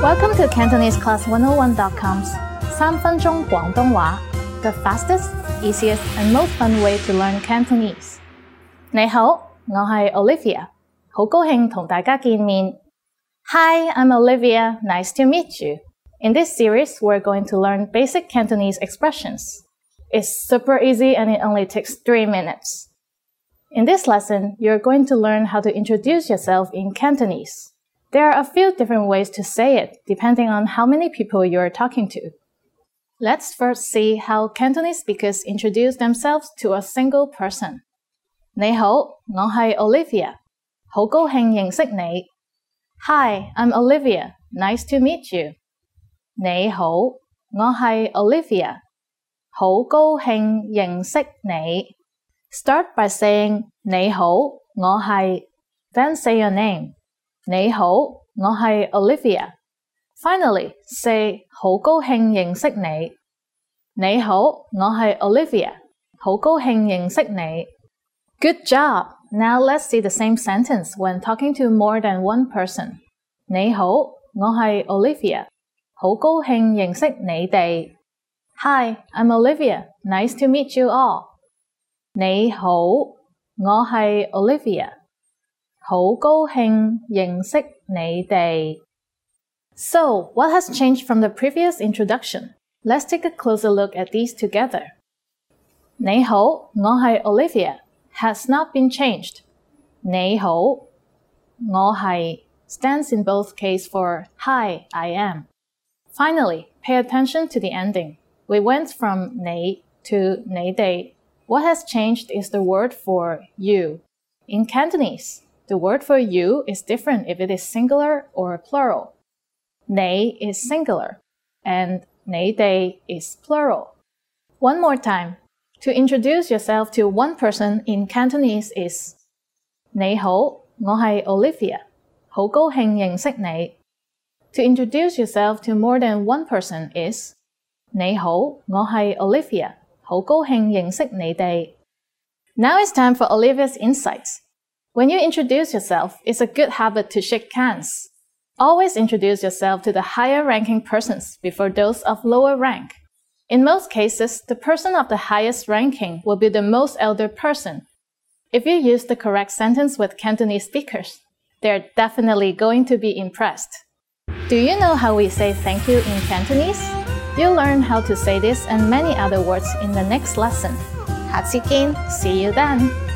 Welcome to CantoneseClass101.com's 三分钟广东话 the fastest, easiest, and most fun way to learn Cantonese. 你好，我系 Olivia，好高兴同大家见面。Hi, I'm Olivia. Nice to meet you. In this series, we're going to learn basic Cantonese expressions. It's super easy and it only takes three minutes. In this lesson, you're going to learn how to introduce yourself in Cantonese. There are a few different ways to say it, depending on how many people you're talking to. Let's first see how Cantonese speakers introduce themselves to a single person. 你好，我系 Olivia，好高兴认识你。Hi, I'm Olivia. Nice to meet you. 你好，我系 Olivia，好高兴认识你。Start by saying 你好，我系，then say your name。 你好，我系 Olivia。Finally, say 好高兴认识你。你好，我系 Olivia，好高兴认识你。Good job! Now let's see the same sentence when talking to more than one person. 你好，我系 Olivia，好高兴认识你哋。Hi, I'm Olivia. Nice to meet you all. 你好，我系 Olivia， 好高兴认识你哋。So, what has changed from the previous introduction? Let's take a closer look at these together. 你好，我系 Olivia has not been changed. 你好，我系 stands in both case for Hi, I am. Finally, pay attention to the ending. We went from 你 to 你哋 what has changed is the word for you. In Cantonese, the word for you is different if it is singular or plural. "你" is singular and "你哋" is plural. One more time. To introduce yourself to one person in Cantonese is 你好，我系 Olivia，好高兴认识你。To introduce yourself to more than one person is 你好，我系 Olivia。好高兴认识你哋。Now it's time for Olivia's insights. When you introduce yourself, it's a good habit to shake hands. Always introduce yourself to the higher ranking persons before those of lower rank. In most cases, the person of the highest ranking will be the most elder person. If you use the correct sentence with Cantonese speakers, they're definitely going to be impressed. Do you know how we say thank you in Cantonese? You'll learn how to say this and many other words in the next lesson. Hatsikin, see you then!